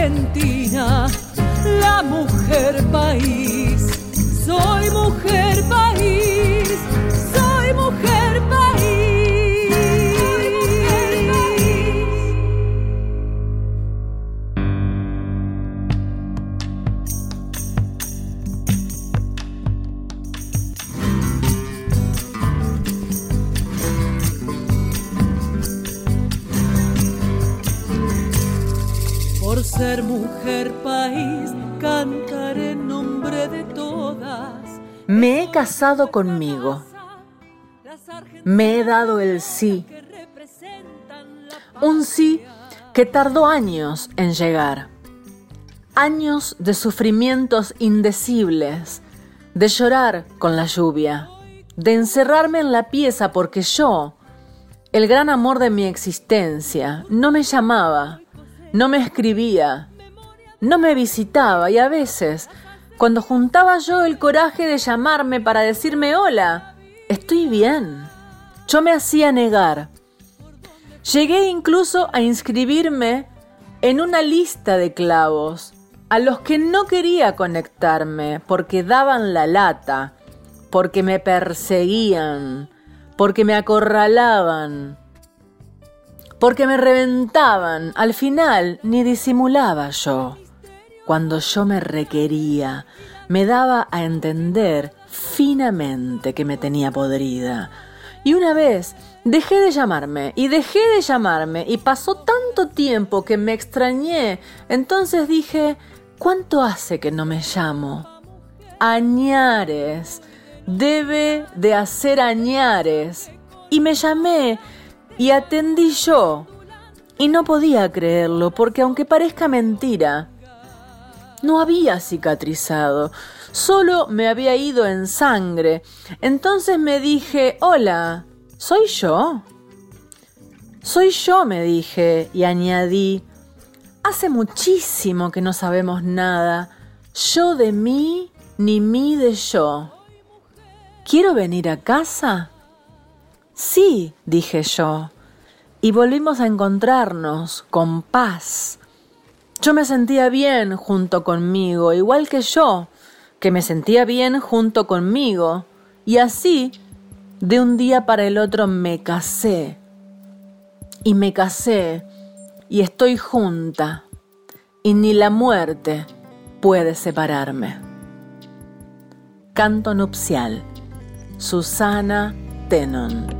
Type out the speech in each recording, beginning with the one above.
Argentina, la mujer país. Conmigo. Me he dado el sí. Un sí que tardó años en llegar. Años de sufrimientos indecibles, de llorar con la lluvia, de encerrarme en la pieza porque yo, el gran amor de mi existencia, no me llamaba, no me escribía, no me visitaba y a veces, cuando juntaba yo el coraje de llamarme para decirme hola, estoy bien, yo me hacía negar. Llegué incluso a inscribirme en una lista de clavos a los que no quería conectarme porque daban la lata, porque me perseguían, porque me acorralaban, porque me reventaban. Al final ni disimulaba yo. Cuando yo me requería, me daba a entender finamente que me tenía podrida. Y una vez dejé de llamarme y dejé de llamarme y pasó tanto tiempo que me extrañé. Entonces dije, ¿cuánto hace que no me llamo? Añares. Debe de hacer añares. Y me llamé y atendí yo. Y no podía creerlo porque aunque parezca mentira, no había cicatrizado, solo me había ido en sangre. Entonces me dije, hola, ¿soy yo? Soy yo, me dije, y añadí, hace muchísimo que no sabemos nada, yo de mí, ni mí de yo. ¿Quiero venir a casa? Sí, dije yo, y volvimos a encontrarnos con paz. Yo me sentía bien junto conmigo, igual que yo, que me sentía bien junto conmigo, y así, de un día para el otro me casé, y me casé, y estoy junta, y ni la muerte puede separarme. Canto nupcial, Susana Tenon.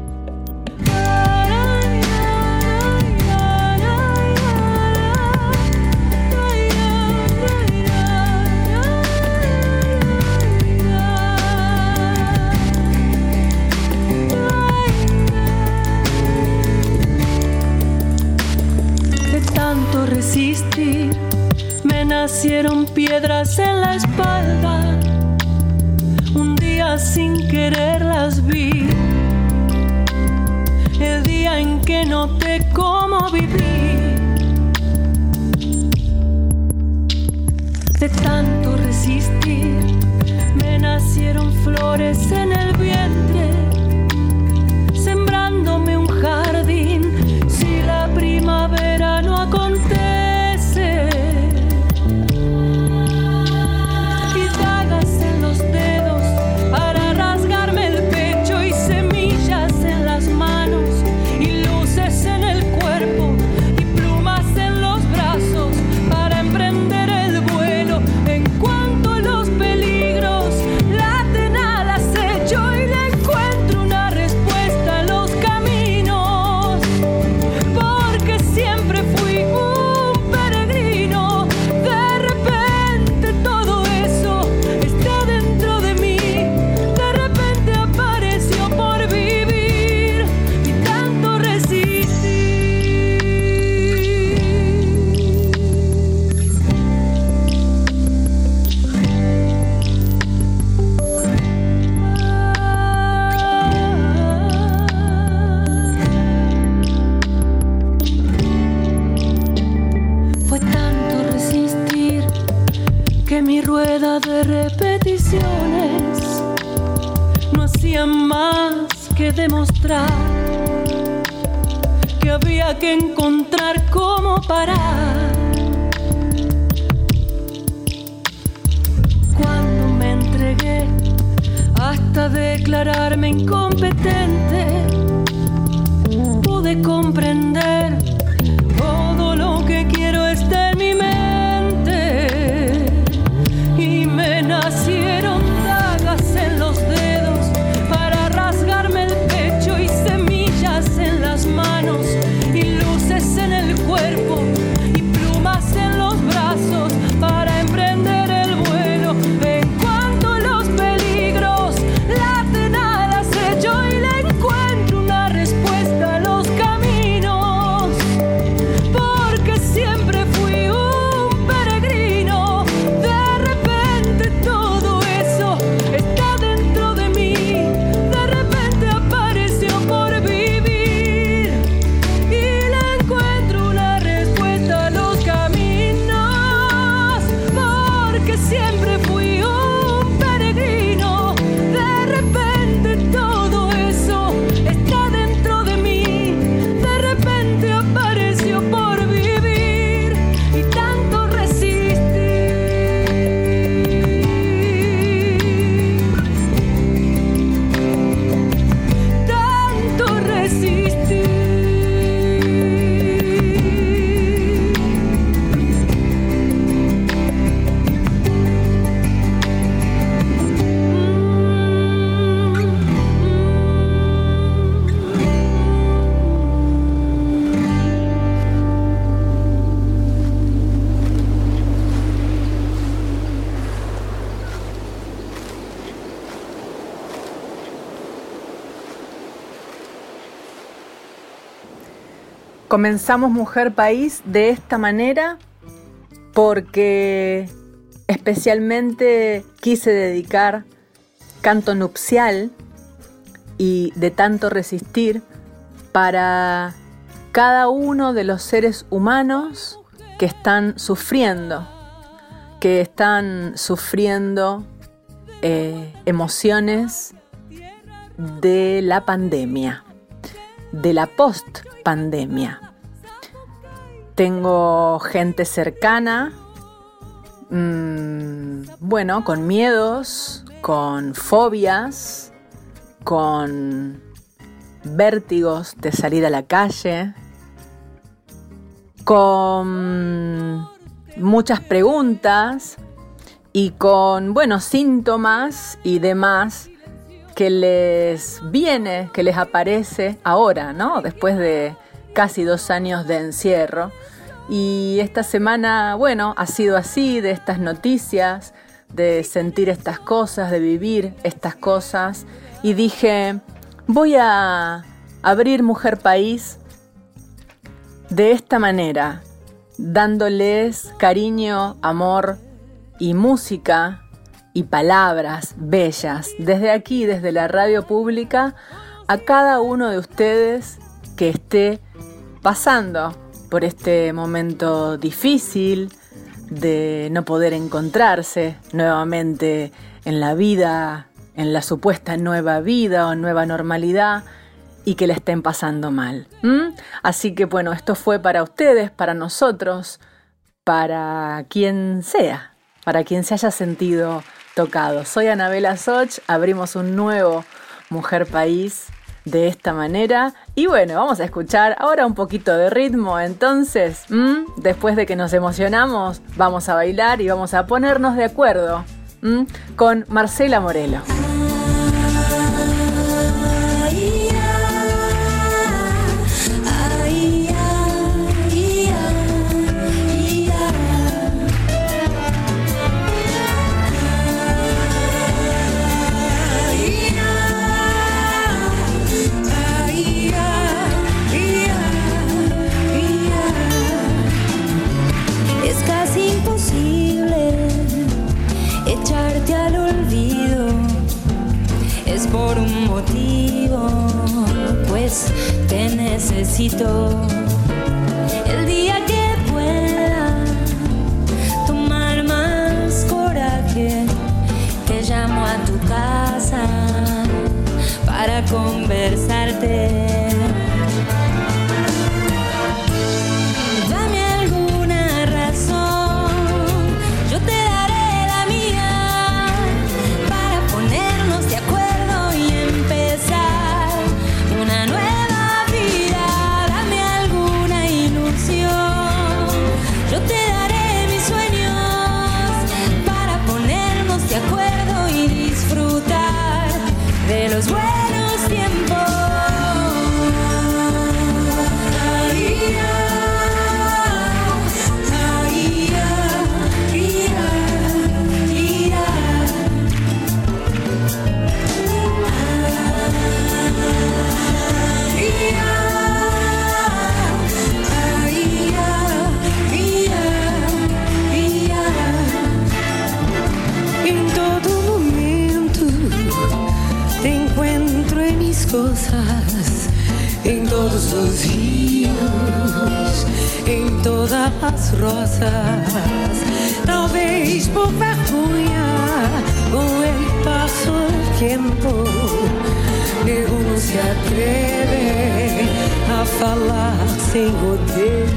Nacieron piedras en la espalda. Un día sin querer las vi. El día en que noté cómo viví. De tanto resistir, me nacieron Comenzamos Mujer País de esta manera porque especialmente quise dedicar canto nupcial y de tanto resistir para cada uno de los seres humanos que están sufriendo, que están sufriendo eh, emociones de la pandemia, de la post-pandemia. Tengo gente cercana, mm, bueno, con miedos, con fobias, con vértigos de salir a la calle, con muchas preguntas y con, buenos síntomas y demás que les viene, que les aparece ahora, ¿no? Después de casi dos años de encierro. Y esta semana, bueno, ha sido así, de estas noticias, de sentir estas cosas, de vivir estas cosas. Y dije, voy a abrir Mujer País de esta manera, dándoles cariño, amor y música y palabras bellas desde aquí, desde la radio pública, a cada uno de ustedes que esté pasando por este momento difícil de no poder encontrarse nuevamente en la vida, en la supuesta nueva vida o nueva normalidad y que le estén pasando mal. Así que bueno, esto fue para ustedes, para nosotros, para quien sea, para quien se haya sentido tocado. Soy Anabela Soch, abrimos un nuevo Mujer País de esta manera. Y bueno, vamos a escuchar ahora un poquito de ritmo. Entonces, después de que nos emocionamos, vamos a bailar y vamos a ponernos de acuerdo con Marcela Morelo. El em todos os rios, em todas as rosas. Talvez por vergonha, com ele passo do tempo, nenhum se atreve a falar sem rodeio.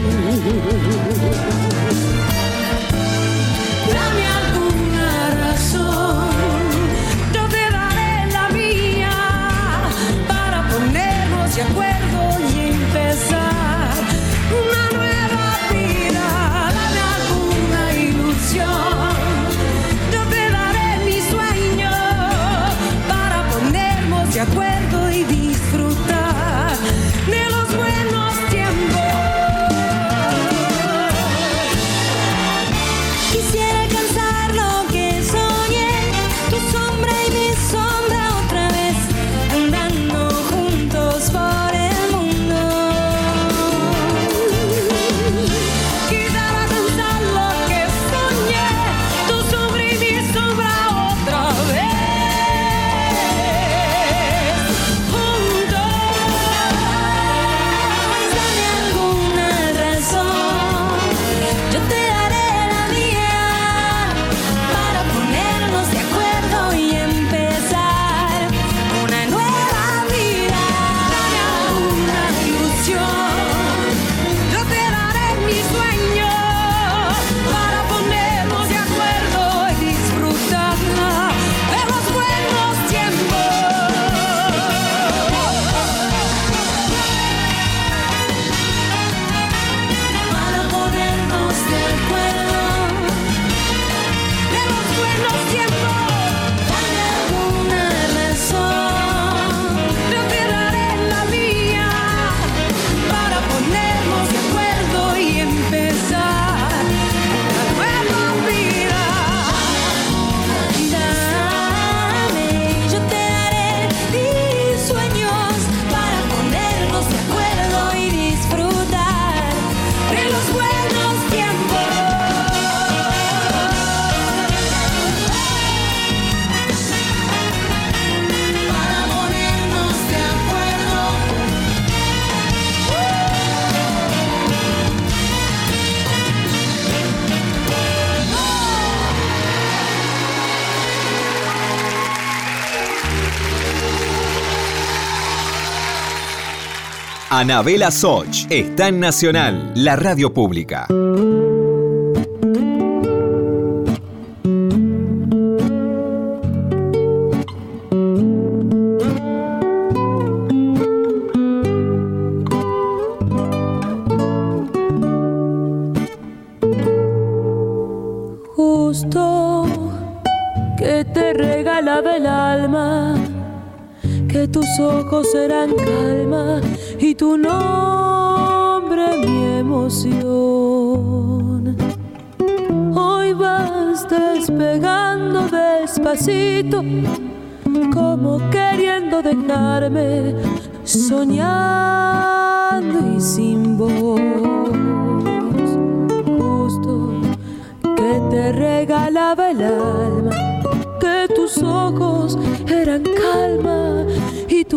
Anabela Soch está en Nacional, la radio pública.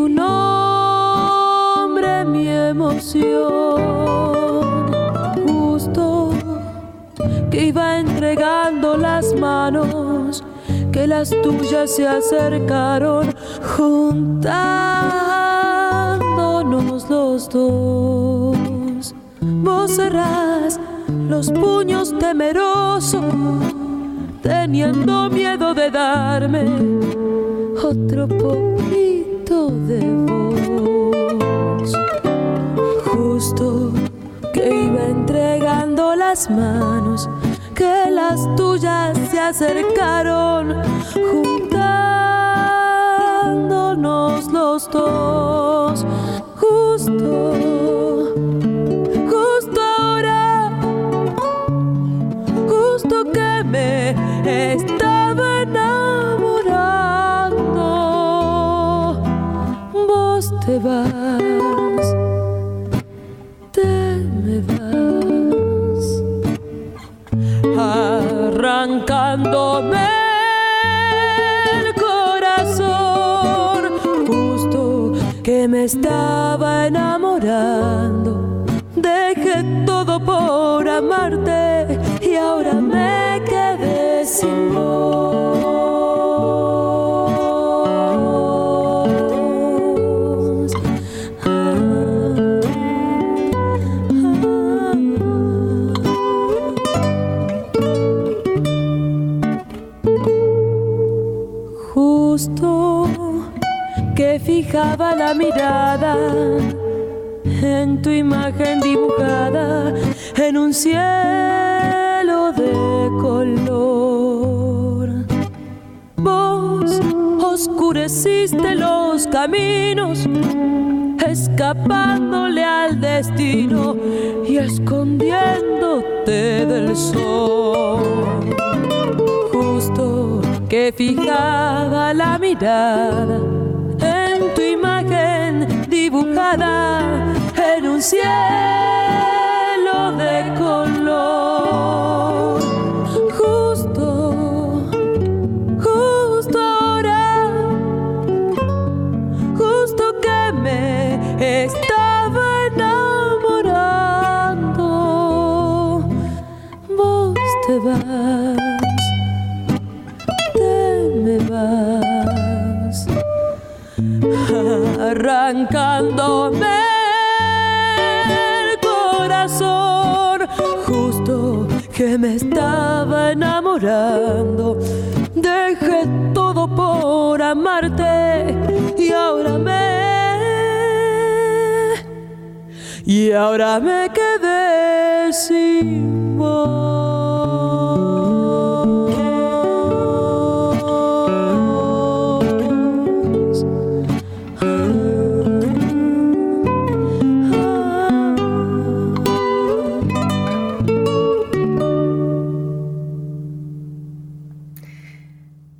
Tu nombre mi emoción. Justo que iba entregando las manos, que las tuyas se acercaron juntándonos los dos. Vos cerrás los puños temerosos, teniendo miedo de darme otro poquito de voz. Justo que iba entregando las manos, que las tuyas se acercaron, juntándonos los dos. Justo me estaba enamorando. Dejé todo por amarte y ahora me quedé sin voz. Fijaba la mirada en tu imagen dibujada en un cielo de color. Vos oscureciste los caminos, escapándole al destino y escondiéndote del sol. Justo que fijaba la mirada en un cielo de color. Arrancándome el corazón, justo que me estaba enamorando. Dejé todo por amarte y ahora me y ahora me quedé sin voz.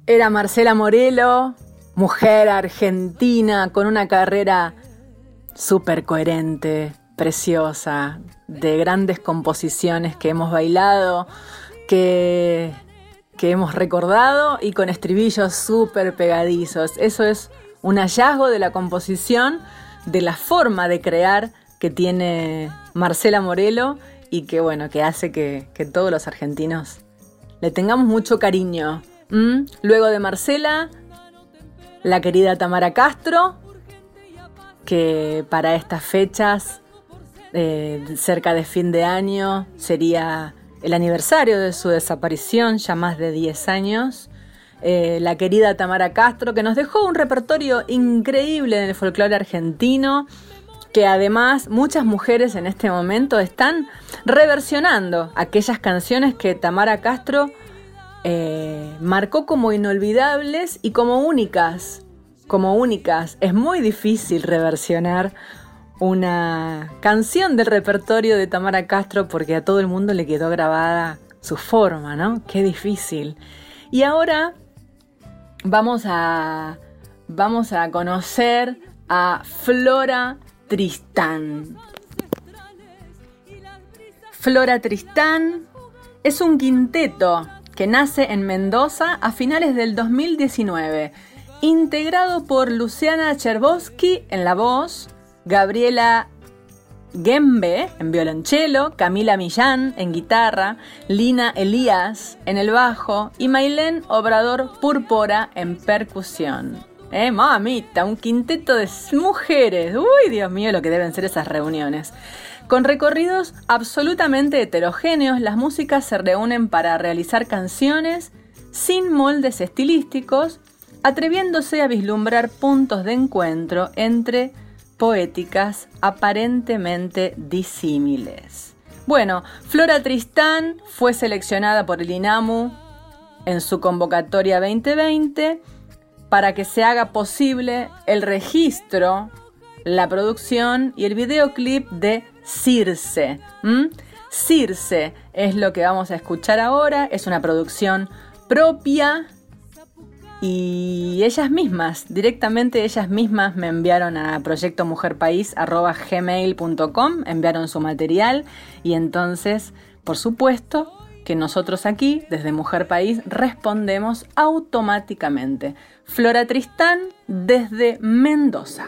Era Marcela Morelo, mujer argentina con una carrera súper coherente, preciosa, de grandes composiciones que hemos bailado, que, que hemos recordado y con estribillos súper pegadizos. Eso es un hallazgo de la composición, de la forma de crear que tiene Marcela Morelo y que bueno, que hace que, que todos los argentinos le tengamos mucho cariño. ¿Mm? Luego de Marcela, la querida Tamara Castro que para estas fechas, eh, cerca de fin de año, sería el aniversario de su desaparición, ya más de 10 años. Eh, la querida Tamara Castro, que nos dejó un repertorio increíble en el folclore argentino, que además muchas mujeres en este momento están reversionando aquellas canciones que Tamara Castro eh, marcó como inolvidables y como únicas. Como únicas. Es muy difícil reversionar una canción del repertorio de Tamara Castro porque a todo el mundo le quedó grabada su forma, ¿no? Qué difícil. Y ahora vamos a, vamos a conocer a Flora Tristán. Flora Tristán es un quinteto que nace en Mendoza a finales del 2019, integrado por Luciana Cherboski en la voz, Gabriela Gembe en violonchelo, Camila Millán en guitarra, Lina Elías en el bajo y Mailén Obrador Púrpura en percusión. Eh, mamita, un quinteto de mujeres. Uy, Dios mío, lo que deben ser esas reuniones. Con recorridos absolutamente heterogéneos, las músicas se reúnen para realizar canciones sin moldes estilísticos, atreviéndose a vislumbrar puntos de encuentro entre poéticas aparentemente disímiles. Bueno, Flora Tristán fue seleccionada por el INAMU en su convocatoria 2020 para que se haga posible el registro, la producción y el videoclip de Circe. Circe es lo que vamos a escuchar ahora, es una producción propia y ellas mismas, directamente ellas mismas me enviaron a proyectomujerpaís.gmail.com, enviaron su material y entonces, por supuesto, que nosotros aquí, desde Mujer País, respondemos automáticamente. Flora Tristán, desde Mendoza.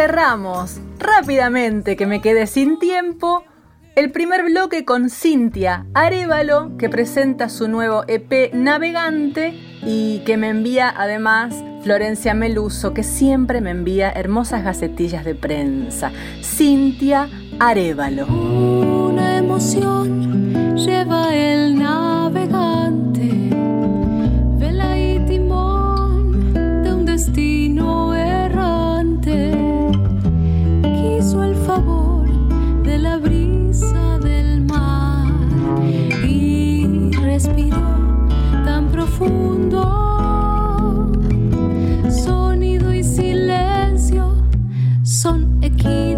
Cerramos rápidamente, que me quedé sin tiempo, el primer bloque con Cintia Arevalo, que presenta su nuevo EP Navegante y que me envía además Florencia Meluso, que siempre me envía hermosas gacetillas de prensa. Cintia Arevalo. Una emoción lleva el navegante, y respiró tan profundo. Sonido y silencio son equidistantes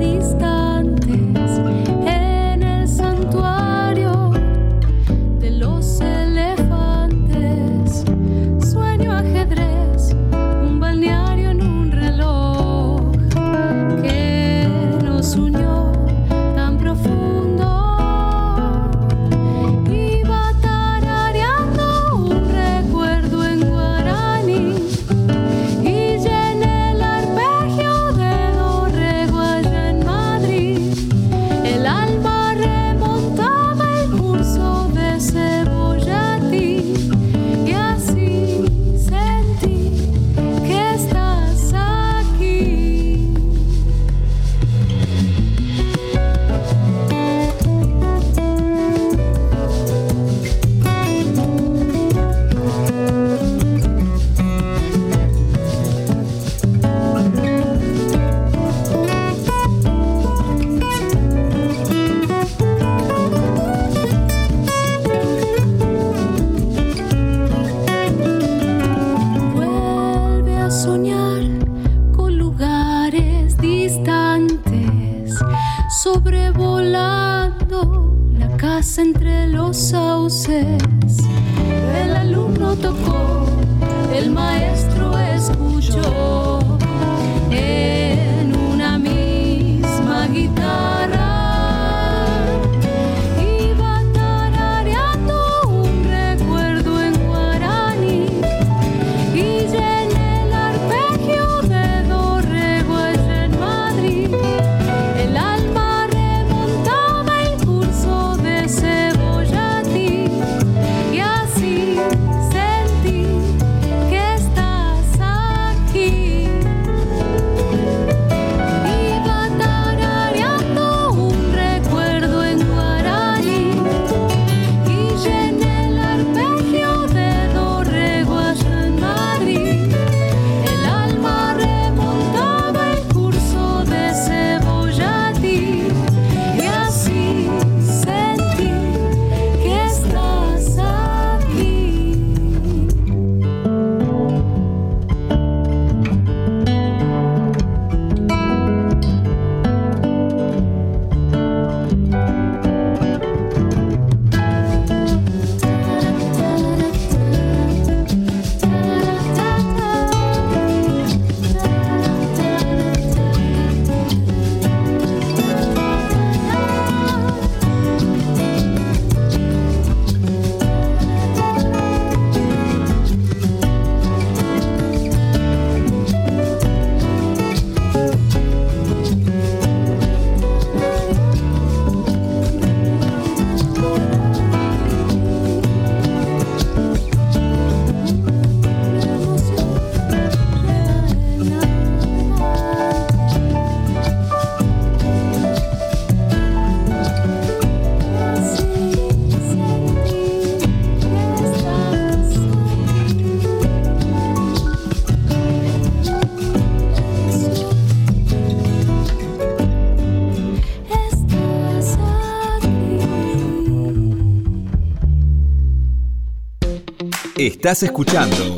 Estás escuchando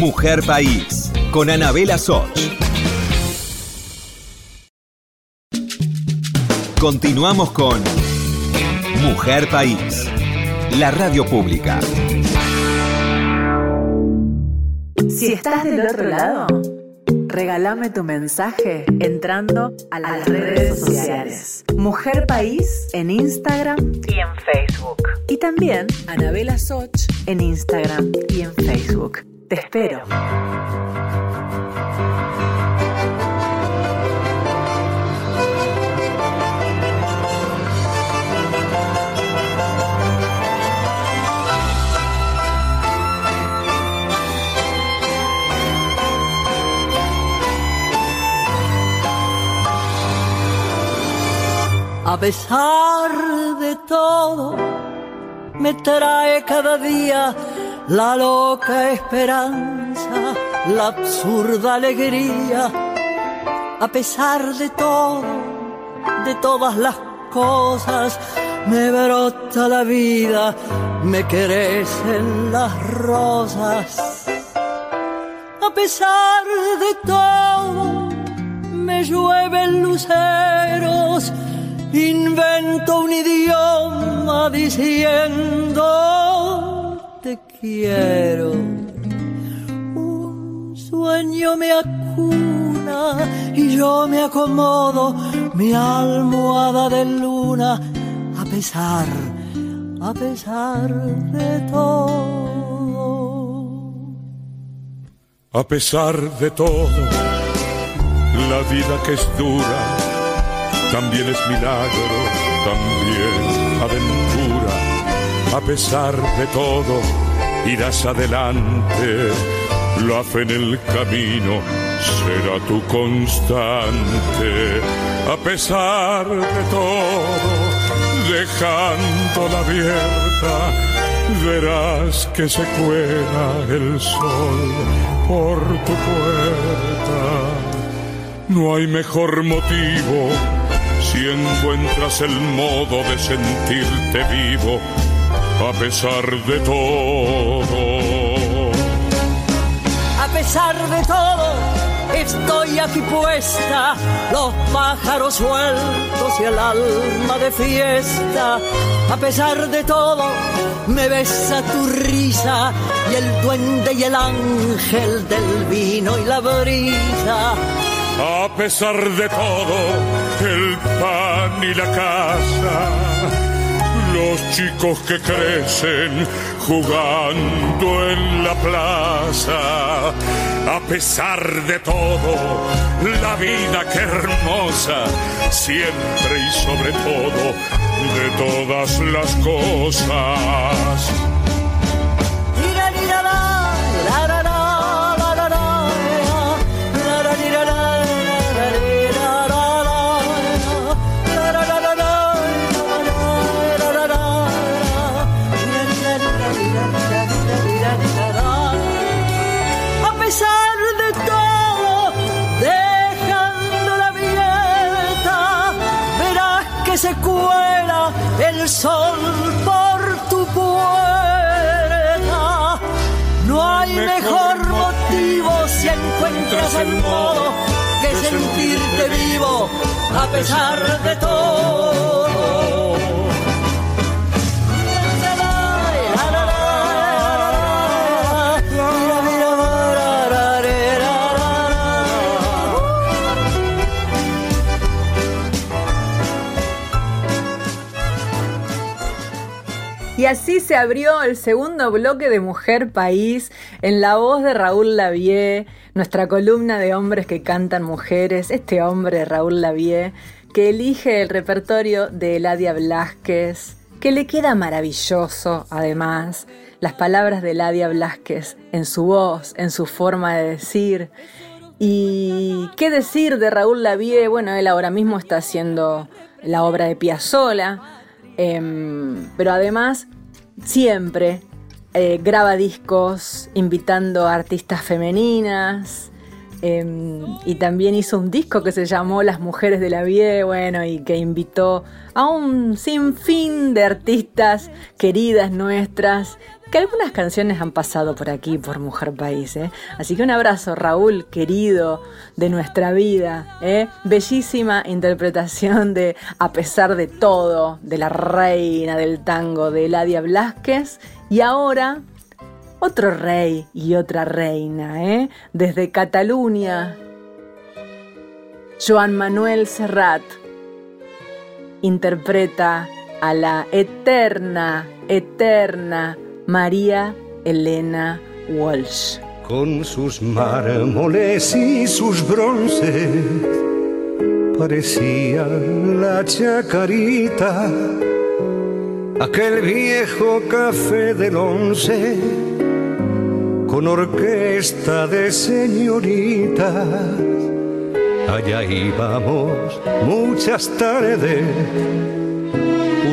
Mujer País con Anabela Soch. Continuamos con Mujer País, la radio pública. Si estás del otro lado, regálame tu mensaje entrando a las redes sociales. Mujer País en Instagram y en Facebook y también Anabela Soch en Instagram y en Facebook. Te espero. A pesar de todo me trae cada día la loca esperanza, la absurda alegría. A pesar de todo, de todas las cosas, me brota la vida, me crecen las rosas. A pesar de todo, me llueven luceros, invento un idioma diciendo te quiero. Un sueño me acuna y yo me acomodo mi almohada de luna a pesar, a pesar de todo. A pesar de todo, la vida que es dura también es milagro, también aventura. A pesar de todo, irás adelante, la fe en el camino será tu constante. A pesar de todo, dejándola abierta, verás que se cuela el sol por tu puerta. No hay mejor motivo si encuentras el modo de sentirte vivo a pesar de todo. A pesar de todo, estoy aquí puesta, los pájaros sueltos y el alma de fiesta. A pesar de todo, me besa tu risa y el duende y el ángel del vino y la brisa. A pesar de todo, el pan y la casa, los chicos que crecen jugando en la plaza. A pesar de todo, la vida que hermosa, siempre y sobre todo, de todas las cosas. Sol por tu puerta. No hay mejor motivo si encuentras el modo que sentirte vivo a pesar de todo. Y así se abrió el segundo bloque de Mujer País en la voz de Raúl Lavie, nuestra columna de hombres que cantan mujeres, este hombre Raúl Lavie, que elige el repertorio de Eladia Blasquez, que le queda maravilloso además, las palabras de Eladia Blasquez en su voz, en su forma de decir. Y qué decir de Raúl Lavie, bueno, él ahora mismo está haciendo la obra de Piazzolla, Em, pero además siempre eh, graba discos invitando a artistas femeninas em, y también hizo un disco que se llamó Las Mujeres de la Vie, bueno, y que invitó a un sinfín de artistas queridas nuestras que algunas canciones han pasado por aquí, por Mujer País. ¿eh? Así que un abrazo, Raúl, querido de nuestra vida. ¿eh? Bellísima interpretación de A pesar de todo, de la reina del tango de Eladia Blasquez. Y ahora, otro rey y otra reina. ¿eh? Desde Cataluña, Joan Manuel Serrat interpreta a la eterna, eterna María Elena Walsh. Con sus mármoles y sus bronces parecía la chacarita, aquel viejo café del once con orquesta de señoritas Allá íbamos muchas tardes,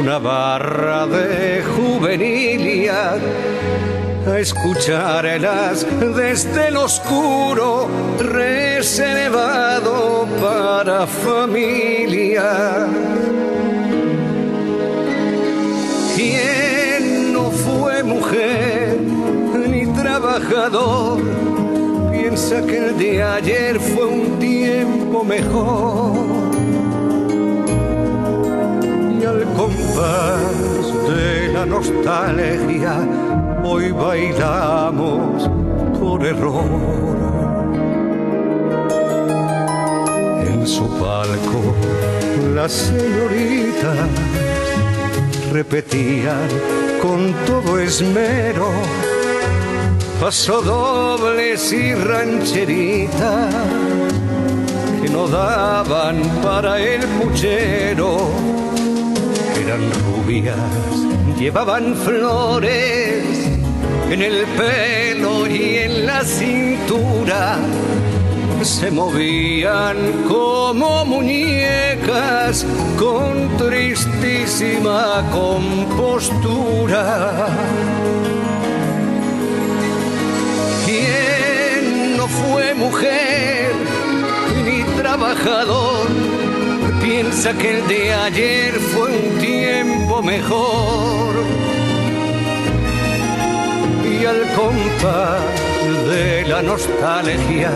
una barra de juvenilia a escucharlas desde el oscuro reservado para familia. ¿Quién no fue mujer ni trabajador? Piensa que el de ayer fue un tiempo mejor. Compás de la nostalgia, hoy bailamos por error. En su palco, las señoritas repetían con todo esmero pasodobles y rancheritas que no daban para el puchero. Rubias, llevaban flores en el pelo y en la cintura. Se movían como muñecas con tristísima compostura. ¿Quién no fue mujer ni trabajador? Piensa que el de ayer fue un tiempo mejor. Y al compás de la nostalgia,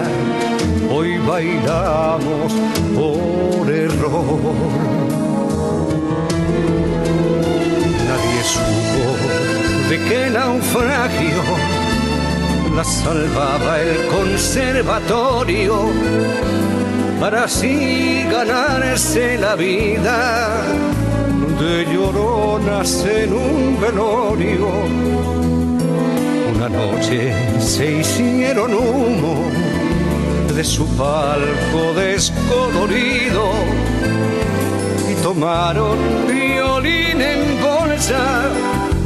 hoy bailamos por error. Nadie supo de qué naufragio la salvaba el conservatorio para así ganarse la vida de lloronas en un velorio. Una noche se hicieron humo de su palco descolorido y tomaron violín en bolsa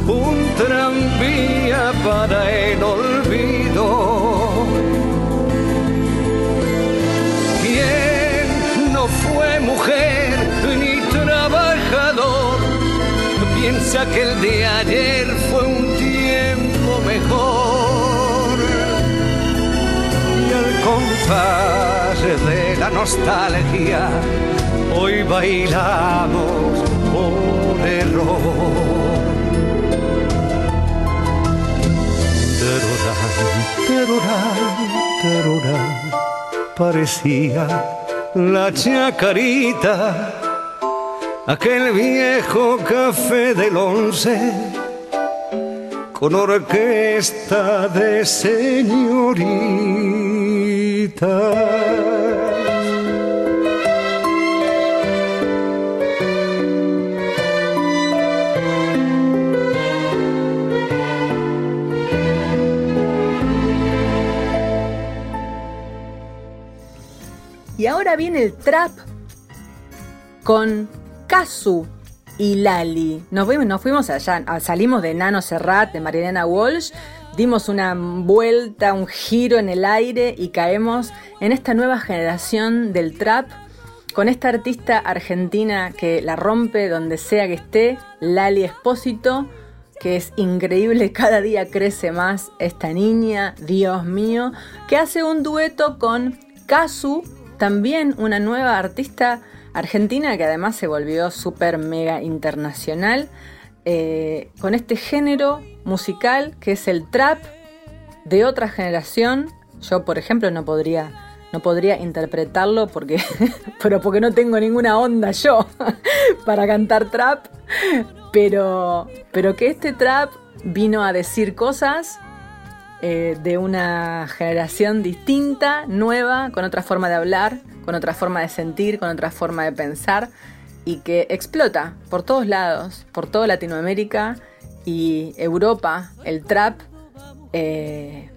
un tranvía para el olvido. Fue mujer ni trabajador? Piensa que el de ayer fue un tiempo mejor. Y al compás de la nostalgia, hoy bailamos por error. Terorán, terorán, terorán, parecía la chacarita, aquel viejo café del once, con orquesta de señorita. Viene el trap con Kazu y Lali. Nos fuimos, nos fuimos allá, ah, salimos de Nano Serrat, de Marilena Walsh, dimos una vuelta, un giro en el aire y caemos en esta nueva generación del trap con esta artista argentina que la rompe donde sea que esté, Lali Espósito, que es increíble, cada día crece más esta niña, Dios mío, que hace un dueto con Kazu, también una nueva artista argentina que además se volvió súper mega internacional, eh, con este género musical que es el trap de otra generación. Yo, por ejemplo, no podría, no podría interpretarlo porque, pero porque no tengo ninguna onda yo para cantar trap, pero, pero que este trap vino a decir cosas eh, de una generación distinta, nueva, con otra forma de hablar, con otra forma de sentir, con otra forma de pensar y que explota por todos lados, por toda Latinoamérica y Europa. El trap eh,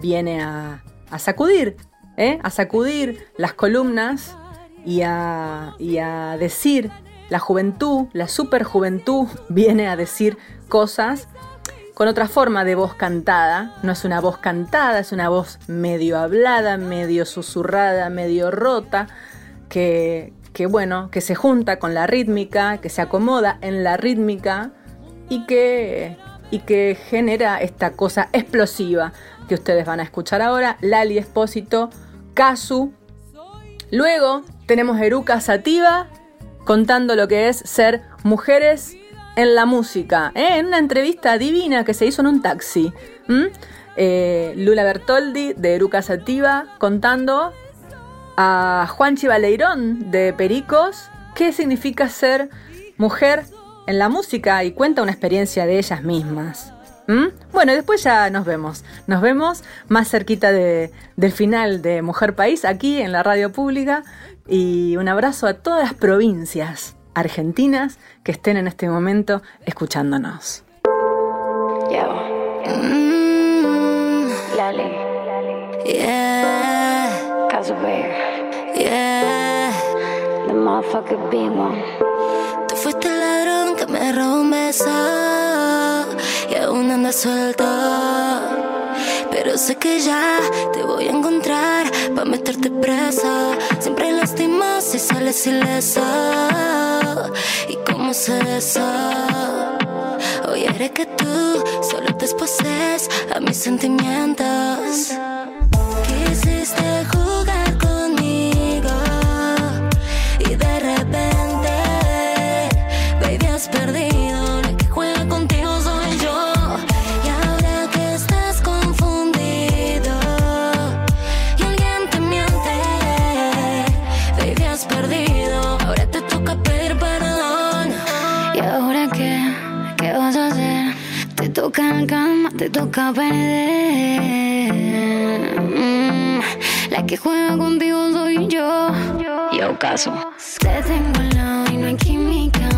viene a, a sacudir, ¿eh? a sacudir las columnas y a, y a decir, la juventud, la superjuventud viene a decir cosas con otra forma de voz cantada. No es una voz cantada, es una voz medio hablada, medio susurrada, medio rota, que, que, bueno, que se junta con la rítmica, que se acomoda en la rítmica y que, y que genera esta cosa explosiva que ustedes van a escuchar ahora. Lali Espósito, Kazu. Luego tenemos Eruca Sativa contando lo que es ser mujeres en la música, ¿eh? en una entrevista divina que se hizo en un taxi. Eh, Lula Bertoldi de Eruca Sativa contando a Juanchi Baleirón de Pericos qué significa ser mujer en la música y cuenta una experiencia de ellas mismas. ¿Mm? Bueno, después ya nos vemos. Nos vemos más cerquita de- del final de Mujer País aquí en la radio pública y un abrazo a todas las provincias argentinas que estén en este momento escuchándonos. Mm, Lali. Yeah. Yeah. The motherfucker big one. Tú fuiste el ladrón que me robó un beso. Y aún andas suelto. Pero sé que ya te voy a encontrar para meterte presa. Siempre lastimas si sales ileso. ¿Y cómo se eso? Hoy haré que tú solo te exposes a mis sentimientos. Toca la te toca perder. Mm, La que juega contigo soy yo. Yo caso. Te tengo al lado y no hay química.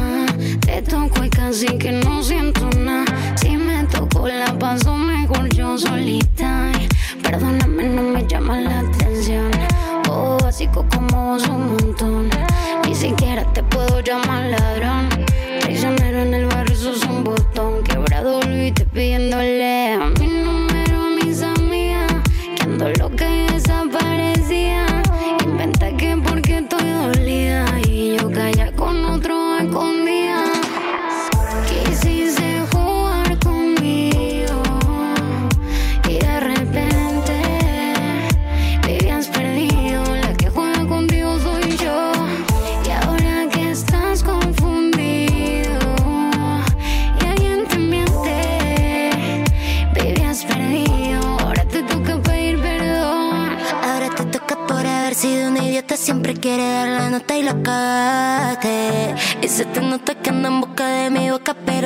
Te toco y casi que no siento nada. Si me toco la paso mejor yo solita. Perdóname, no me llama la atención. Oh, básico como vos un montón. Ni siquiera te puedo llamar ladrón. Traicionero en el barrio, sos un y te pidiéndole a mi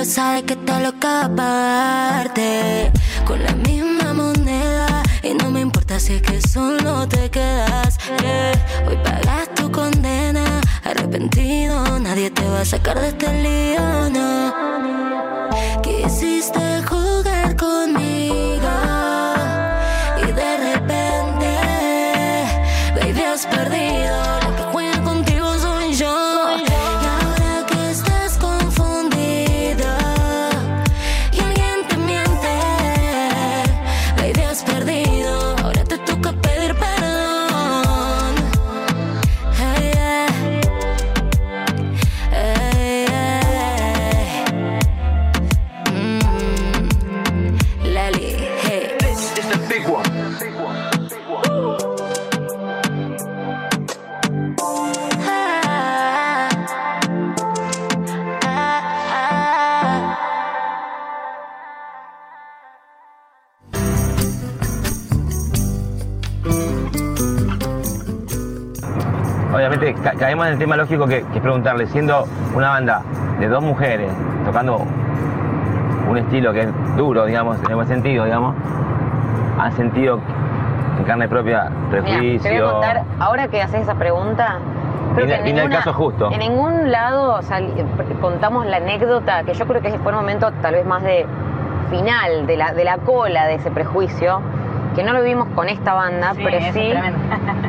pero sabe que está loca aparte. Con la misma moneda. Y no me importa si es que solo te quedas. eh. Hoy pagas tu condena. Arrepentido, nadie te va a sacar de este lío, no. En el tema lógico que, que es preguntarle, siendo una banda de dos mujeres, tocando un estilo que es duro, digamos, en el buen sentido, digamos, han sentido en carne propia prejuicio. te voy a contar, ahora que haces esa pregunta, creo Viene- que en viene el ninguna- caso justo. En ningún lado o sea, contamos la anécdota, que yo creo que fue un momento tal vez más de final, de la, de la cola de ese prejuicio, que no lo vimos con esta banda, pero sí,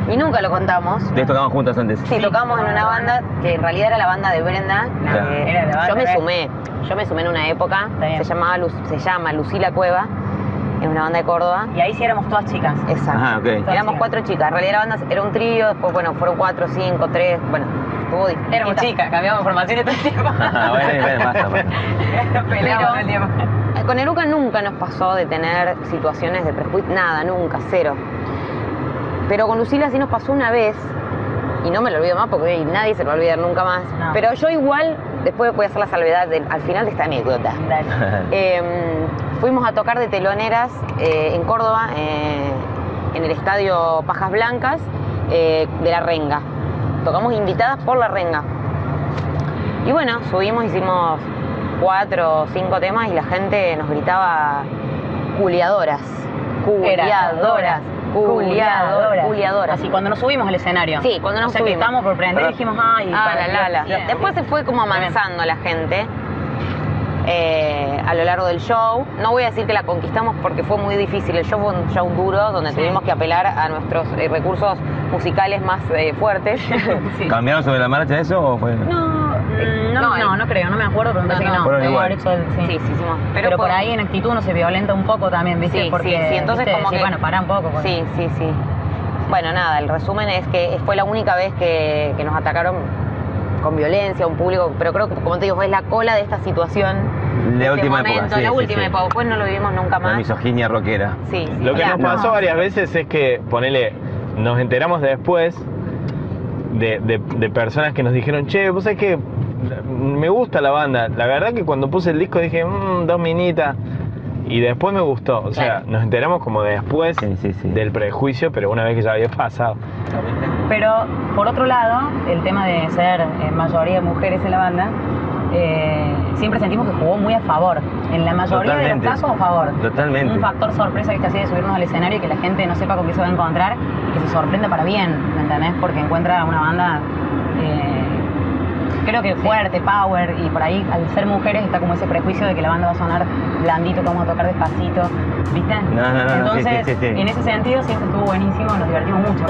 y nunca lo contamos. Ustedes tocaban juntas antes. Sí, tocamos en una banda que en realidad era la banda de Brenda. Claro. que Era la banda yo me de- sumé, yo me sumé en una época, se llamaba se llama Lucila Cueva. es una banda de Córdoba. Y ahí sí éramos todas chicas. Exacto. Ajá. Éramos cuatro chicas. En realidad la banda era un trío, después, bueno, fueron cuatro, cinco, tres. Bueno. Éramos chicas, cambiamos formaciones todo el tiempo. Ah, bueno, bueno, pasa, pasa. Peleamos todo el tiempo. Con Eruca nunca nos pasó de tener situaciones de prejuicio, nada, nunca, cero. Pero con Lucila sí nos pasó una vez, y no me lo olvido más porque nadie se lo va a olvidar nunca más. No. Pero yo igual, después voy a hacer la salvedad del- al final de esta anécdota. Eh, fuimos a tocar de teloneras eh, en Córdoba, eh, en el estadio Pajas Blancas eh, de La Renga. Tocamos invitadas por La Renga. Y bueno, subimos, hicimos cuatro o cinco temas y la gente nos gritaba culiadoras. Culiadoras. Culiadoras. Culiadoras. Así, cuando nos subimos al escenario. Sí, cuando nos o sea, que subimos. estábamos por prender dijimos, ay, Ah, para- la, la, la. Después se fue como avanzando la gente eh, a lo largo del show. No voy a decir que la conquistamos porque fue muy difícil. El show fue un show duro donde Sí. tuvimos que apelar a nuestros eh, recursos musicales más eh, fuertes. Sí. ¿Cambiaron sobre la marcha eso o fue.? No, no, No, no, el- no, creo, no me acuerdo, pero me parece No, que no. no. Fueron igual. haber hecho el- sí. Sí, sí, hicimos. Pero, por ahí en actitud uno se violenta un poco también, ¿viste? Sí, Porque, sí, sí. Entonces ¿viste? como Sí, que... bueno, pará un poco. porque- Sí, sí, sí. Bueno, nada, el resumen es que fue la única vez que, que nos atacaron con violencia, un público, pero creo que, como te digo, fue la cola de esta situación. La de este última época, momento, sí, la sí, última sí. época. Después no lo vivimos nunca La más. misoginia rockera. Sí, sí. Lo que nos pasó no. varias veces es que, ponele, nos enteramos después de, de- de personas que nos dijeron, che, vos sabés que me gusta la banda. La verdad que cuando puse el disco dije, mmm, dos minitas. Y después me gustó. O sea, Claro. nos enteramos como después Sí, sí, sí. del prejuicio, pero una vez que ya había pasado. Pero por otro lado, el tema de ser eh, mayoría mujeres en la banda, eh, siempre sentimos que jugó muy a favor. En la mayoría Totalmente. de los casos a favor. Totalmente. Un factor sorpresa que está así de subirnos al escenario y que la gente no sepa con qué se va a encontrar y que se sorprenda para bien, ¿me entendés? Porque encuentra una banda, eh, creo que fuerte, power, y por ahí al ser mujeres está como ese prejuicio de que la banda va a sonar blandito, que vamos a tocar despacito, ¿viste? No, no, no, Entonces, sí, sí, sí. en ese sentido siempre estuvo buenísimo, nos divertimos mucho.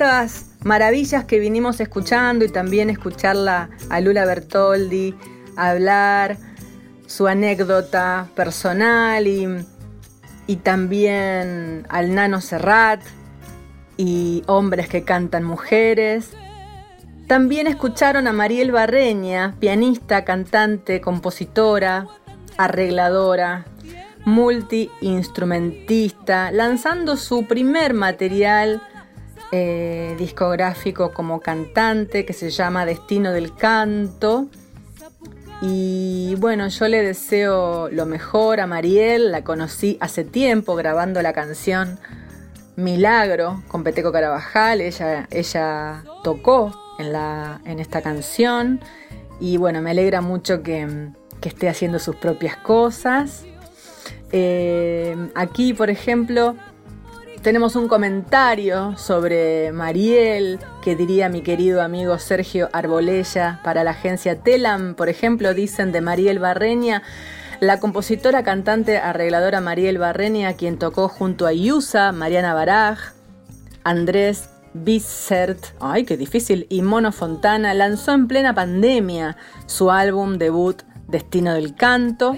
Estas maravillas que vinimos escuchando y también escucharla a Lula Bertoldi hablar su anécdota personal y, y también al Nano Serrat y hombres que cantan mujeres. También escucharon a Mariel Barreña, pianista, cantante, compositora, arregladora, multiinstrumentista, lanzando su primer material eh, discográfico como cantante que se llama Destino del Canto. Y bueno, yo le deseo lo mejor a Mariel, la conocí hace tiempo grabando la canción Milagro con Peteco Carabajal, ella, ella tocó en, la, en esta canción y bueno, me alegra mucho que, que esté haciendo sus propias cosas. Eh, aquí, por ejemplo, tenemos un comentario sobre Mariel, que diría mi querido amigo Sergio Arbolella para la agencia Telam. Por ejemplo, dicen de Mariel Barreña, la compositora, cantante, arregladora Mariel Barreña, quien tocó junto a Yusa, Mariana Baraj, Andrés Bissert, ay, qué difícil, y Mono Fontana, lanzó en plena pandemia su álbum debut Destino del Canto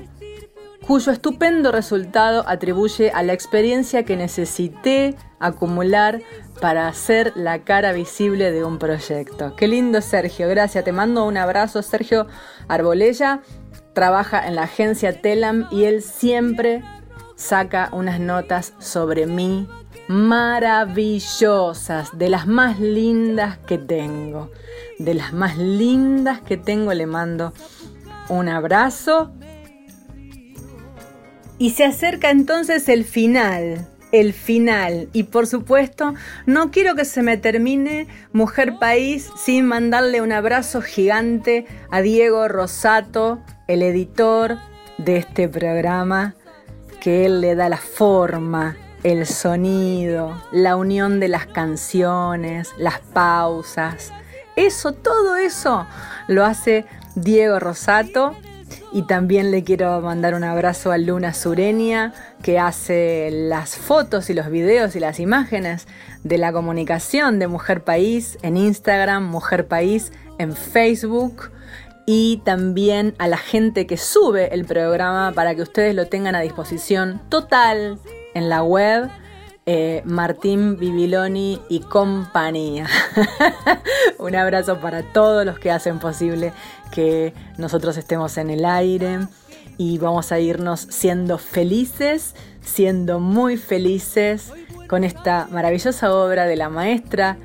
cuyo estupendo resultado atribuye a la experiencia que necesité acumular para hacer la cara visible de un proyecto. Qué lindo Sergio, gracias, te mando un abrazo Sergio Arbolella, trabaja en la agencia Telam y él siempre saca unas notas sobre mí maravillosas, de las más lindas que tengo, de las más lindas que tengo le mando un abrazo y se acerca entonces el final, el final. Y por supuesto, no quiero que se me termine Mujer País sin mandarle un abrazo gigante a Diego Rosato, el editor de este programa, que él le da la forma, el sonido, la unión de las canciones, las pausas. Eso, todo eso lo hace Diego Rosato y también le quiero mandar un abrazo a Luna Sureña, que hace las fotos y los videos y las imágenes de la comunicación de Mujer País en Instagram, Mujer País en Facebook y también a la gente que sube el programa para que ustedes lo tengan a disposición total en la web eh, Martín Bibiloni y compañía. Un abrazo para todos los que hacen posible que nosotros estemos en el aire y vamos a irnos siendo felices, siendo muy felices con esta maravillosa obra de la maestra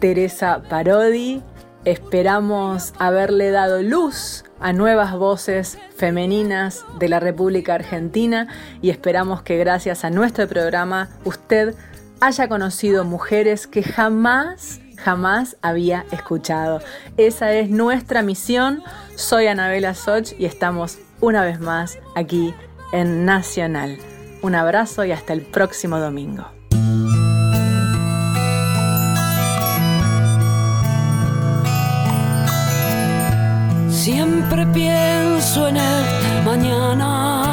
Teresa Parodi. Esperamos haberle dado luz a nuevas voces femeninas de la República Argentina y esperamos que gracias a nuestro programa usted haya conocido mujeres que jamás, jamás había escuchado. Esa es nuestra misión. Soy Anabela Soch y estamos una vez más aquí en Nacional. Un abrazo y hasta el próximo domingo. Siempre pienso en el mañana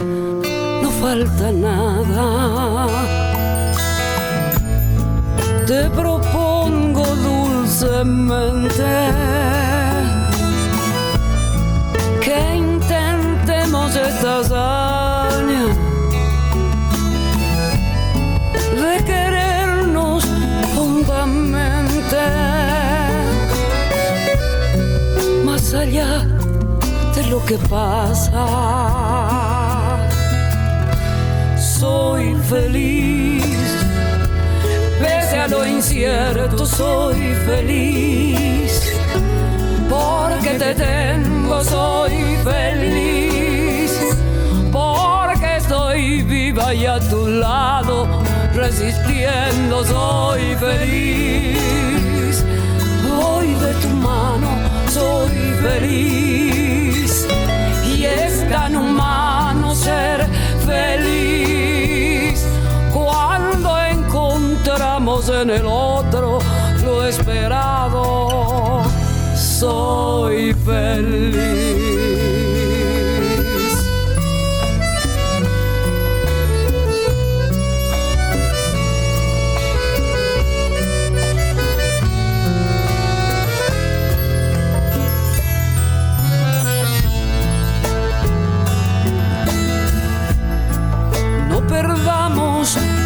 no falta nada te propongo que intentemos esta hazaña de querernos juntamente más allá de lo que pasa. Feliz pese a lo incierto soy feliz. Porque te tengo soy feliz. Porque estoy viva y a tu lado resistiendo soy feliz. Hoy de tu mano soy feliz. Y es tan humano ser feliz en el otro lo esperado. Soy feliz.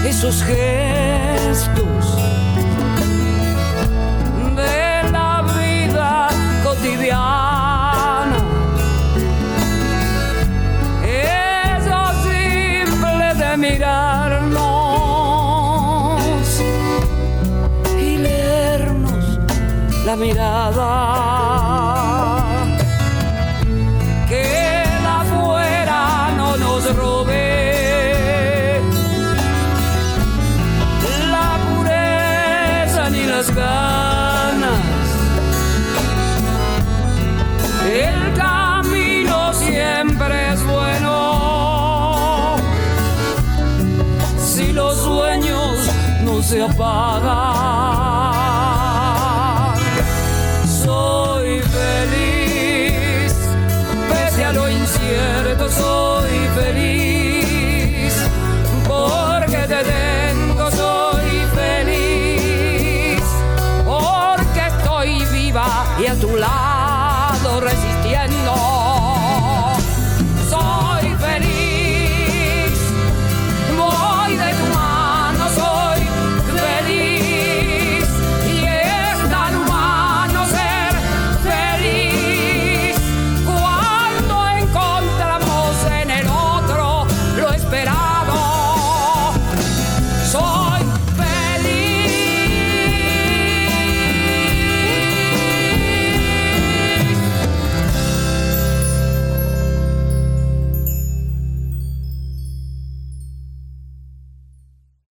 Esos gestos de la vida cotidiana. Eso simple de mirarnos y leernos la mirada. Si